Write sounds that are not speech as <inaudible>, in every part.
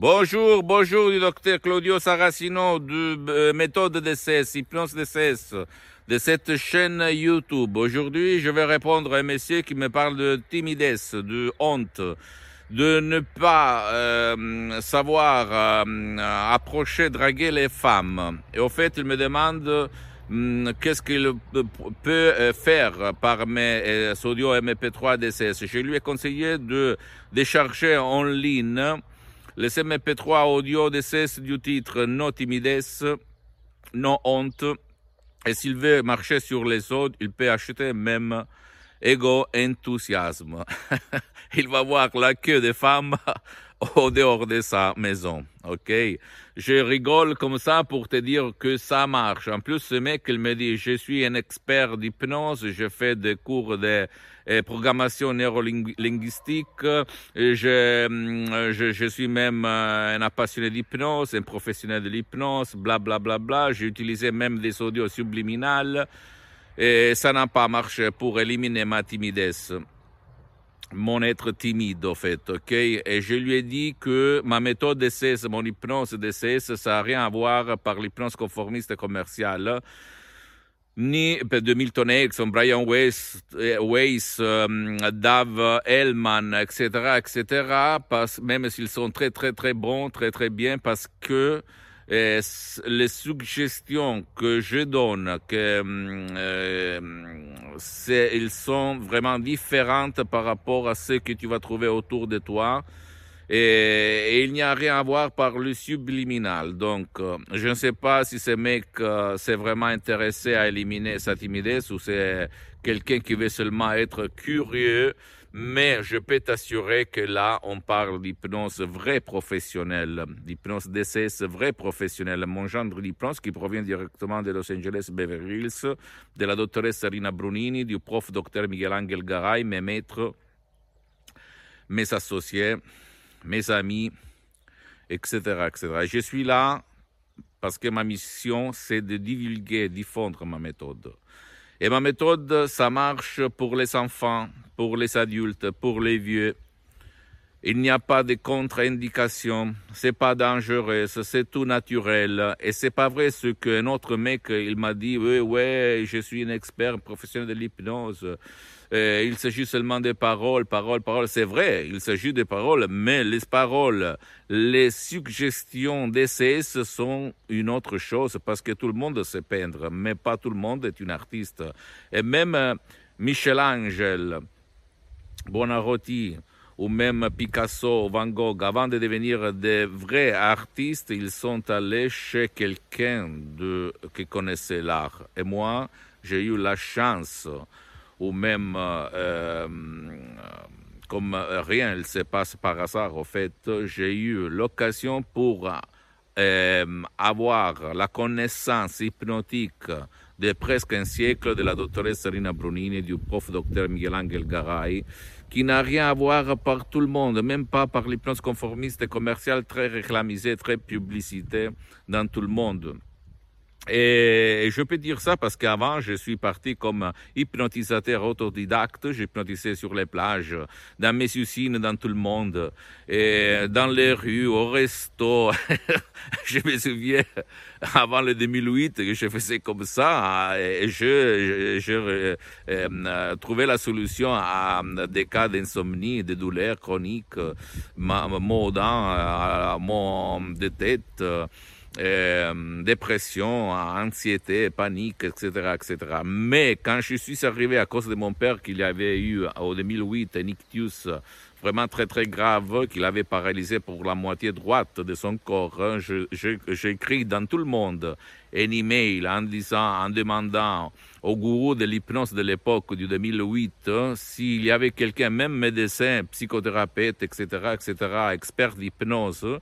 Bonjour, bonjour du docteur Claudio Saracino de euh, méthode DCS, hypnose DCS, de cette chaîne YouTube. Aujourd'hui, je vais répondre à un monsieur qui me parle de timidesse, de honte, de ne pas euh, savoir euh, approcher, draguer les femmes. Et au fait, il me demande hum, qu'est-ce qu'il peut faire par mes audio MP3 DCS. Je lui ai conseillé de décharger en ligne les MP3 audio DCS du titre No timidesse, No honte. Et s'il veut marcher sur les autres, il peut acheter même Ego Enthousiasme. <laughs> il va voir la queue des femmes au dehors de sa maison. OK? Je rigole comme ça pour te dire que ça marche. En plus, ce mec, il me dit, je suis un expert d'hypnose, je fais des cours de eh, programmation neurolinguistique, je, je, je suis même euh, un passionné d'hypnose, un professionnel de l'hypnose, bla bla bla bla. J'ai utilisé même des audios subliminales et ça n'a pas marché pour éliminer ma timidesse mon être timide, au fait, ok? Et je lui ai dit que ma méthode d'essai, mon hypnose d'essai, ça n'a rien à voir par l'hypnose conformiste commerciale, ni de Milton Erickson, Brian Weiss, Weiss um, Dave Hellman, etc., etc., parce, même s'ils sont très, très, très bons, très, très bien, parce que et les suggestions que je donne, que euh, ils sont vraiment différentes par rapport à ce que tu vas trouver autour de toi? Et, il n'y a rien à voir par le subliminal. Donc, euh, je ne sais pas si ce mec euh, s'est vraiment intéressé à éliminer sa timidesse ou c'est quelqu'un qui veut seulement être curieux mais je peux t'assurer que là, on parle d'hypnose vraie professionnelle, d'hypnose DCS vraie professionnelle. Mon gendre d'hypnose qui provient directement de Los Angeles Beverly Hills, de la doctoresse Rina Brunini, du prof docteur Miguel Angel Garay, mes maîtres, mes associés, mes amis, etc., etc. Je suis là parce que ma mission, c'est de divulguer, diffondre ma méthode. Et ma méthode, ça marche pour les enfants, pour les adultes, pour les vieux. Il n'y a pas de contre-indication, c'est pas dangereux, c'est tout naturel. Et c'est pas vrai ce qu'un autre mec, il m'a dit, oui, ouais, je suis un expert professionnel de l'hypnose. Euh, il s'agit seulement des paroles, paroles, paroles. C'est vrai, il s'agit des paroles, mais les paroles, les suggestions DCS sont une autre chose parce que tout le monde sait peindre, mais pas tout le monde est un artiste. Et même euh, Michel-Angel, Buonarroti, ou même Picasso, Van Gogh, avant de devenir des vrais artistes, ils sont allés chez quelqu'un qui connaissait l'art. Et moi, j'ai eu la chance ou même euh, euh, comme rien ne se passe par hasard, au fait, j'ai eu l'occasion pour euh, avoir la connaissance hypnotique de presque un siècle de la doctoresse Serena Brunini, du prof docteur Miguel Angel Garay, qui n'a rien à voir par tout le monde, même pas par l'hypnose conformiste et commerciale très réclamisée, très publicité dans tout le monde. Et je peux dire ça parce qu'avant, je suis parti comme hypnotisateur autodidacte. J'hypnotisais sur les plages, dans mes usines, dans tout le monde, et dans les rues, au resto. <laughs> je me souviens, avant le 2008, que je faisais comme ça, et je, je, je euh, trouvais la solution à des cas d'insomnie, de douleurs chroniques, maux dents, maux de tête. Euh, dépression, anxiété, panique, etc., etc. Mais quand je suis arrivé à cause de mon père qu'il avait eu en 2008 un ictus vraiment très très grave qu'il avait paralysé pour la moitié droite de son corps, hein, j'ai écrit dans tout le monde un email en disant, en demandant au gourou de l'hypnose de l'époque du 2008 hein, s'il y avait quelqu'un, même médecin, psychothérapeute, etc., etc., expert d'hypnose,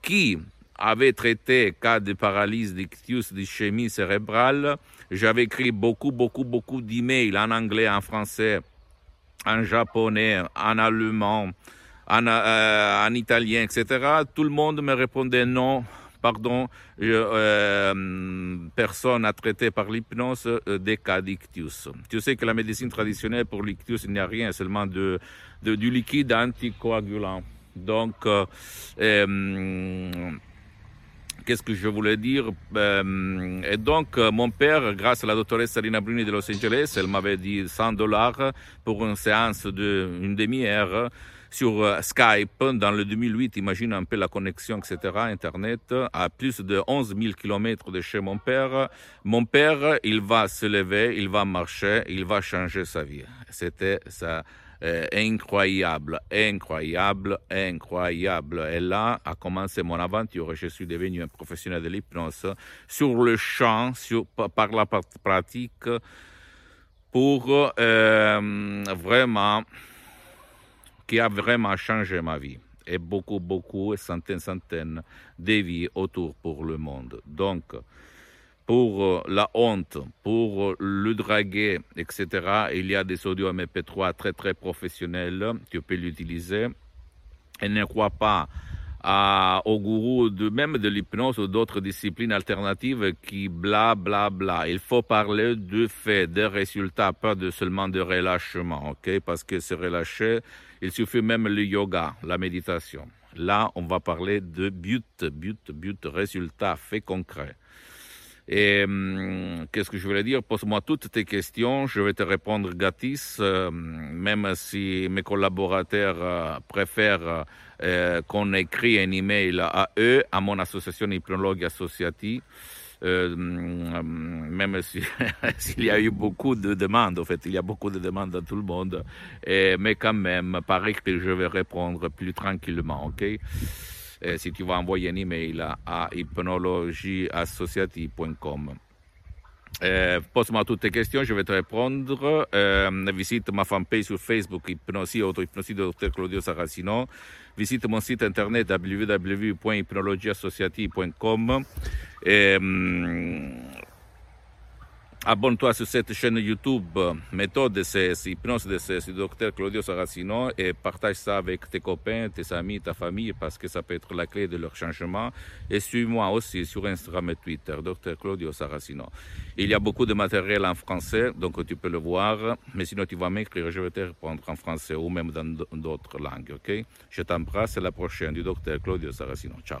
qui avait traité cas de paralysie d'ictus d'ischémie cérébrale. J'avais écrit beaucoup, beaucoup, beaucoup d'emails en anglais, en français, en japonais, en allemand, en, euh, en italien, etc. Tout le monde me répondait non, pardon, euh, personne n'a traité par l'hypnose euh, des cas d'ictus. Tu sais que la médecine traditionnelle pour l'ictus, il n'y a rien, seulement du liquide anticoagulant. Donc, Qu'est-ce que je voulais dire? Euh, Et donc, euh, mon père, grâce à la doctoresse Salina Bruni de Los Angeles, elle m'avait dit 100 dollars pour une séance d'une demi-heure sur euh, Skype dans le 2008. Imagine un peu la connexion, etc. Internet, à plus de 11 000 kilomètres de chez mon père. Mon père, il va se lever, il va marcher, il va changer sa vie. C'était ça euh, incroyable, incroyable, incroyable. Et là a commencé mon aventure. Je suis devenu un professionnel de l'hypnose sur le champ, sur, par la pratique, pour euh, vraiment, qui a vraiment changé ma vie. Et beaucoup, beaucoup, centaines, centaines de vies autour pour le monde. Donc, pour euh, la honte, pour euh, le draguer, etc. Il y a des audios MP3 très très professionnels, tu peux l'utiliser. Et ne crois pas à, au gourou de même de l'hypnose ou d'autres disciplines alternatives qui bla bla bla. Il faut parler de faits, de résultats, pas de seulement de relâchement, ok? Parce que se relâcher, il suffit même le yoga, la méditation. Là, on va parler de but, but, but, résultat, fait concret. Et hum, qu'est-ce que je voulais dire? Pose-moi toutes tes questions, je vais te répondre gratis, euh, même si mes collaborateurs euh, préfèrent euh, qu'on écrit un email à eux, à mon association hypnologue associative. Hum, même <laughs> s'il si, y a eu beaucoup de demandes, en fait, il y a beaucoup de demandes à tout le monde, mais quand même, paraît que je vais répondre plus tranquillement, ok? Eh, si tu vas envoyer un email à hypnologieassociative.com. Eh, Pose-moi toutes tes questions, je vais te répondre. Eh, visite ma fanpage sur Facebook, Hypnosie, Auto-Hypnosie de Dr Claudio Saracino. Visite mon site internet www.hypnologieassociative.com. Abonne-toi sur cette chaîne YouTube Méthode DCS, Hypnose DCS du docteur Claudio Saracino et partage ça avec tes copains, tes amis, ta famille parce que ça peut être la clé de leur changement. Et suis-moi aussi sur Instagram et Twitter, docteur Claudio Saracino. Il y a beaucoup de matériel en français, donc tu peux le voir. Mais sinon, tu vas m'écrire, je vais te répondre en français ou même dans d'autres langues, ok? Je t'embrasse, à la prochaine du docteur Claudio Saracino. Ciao.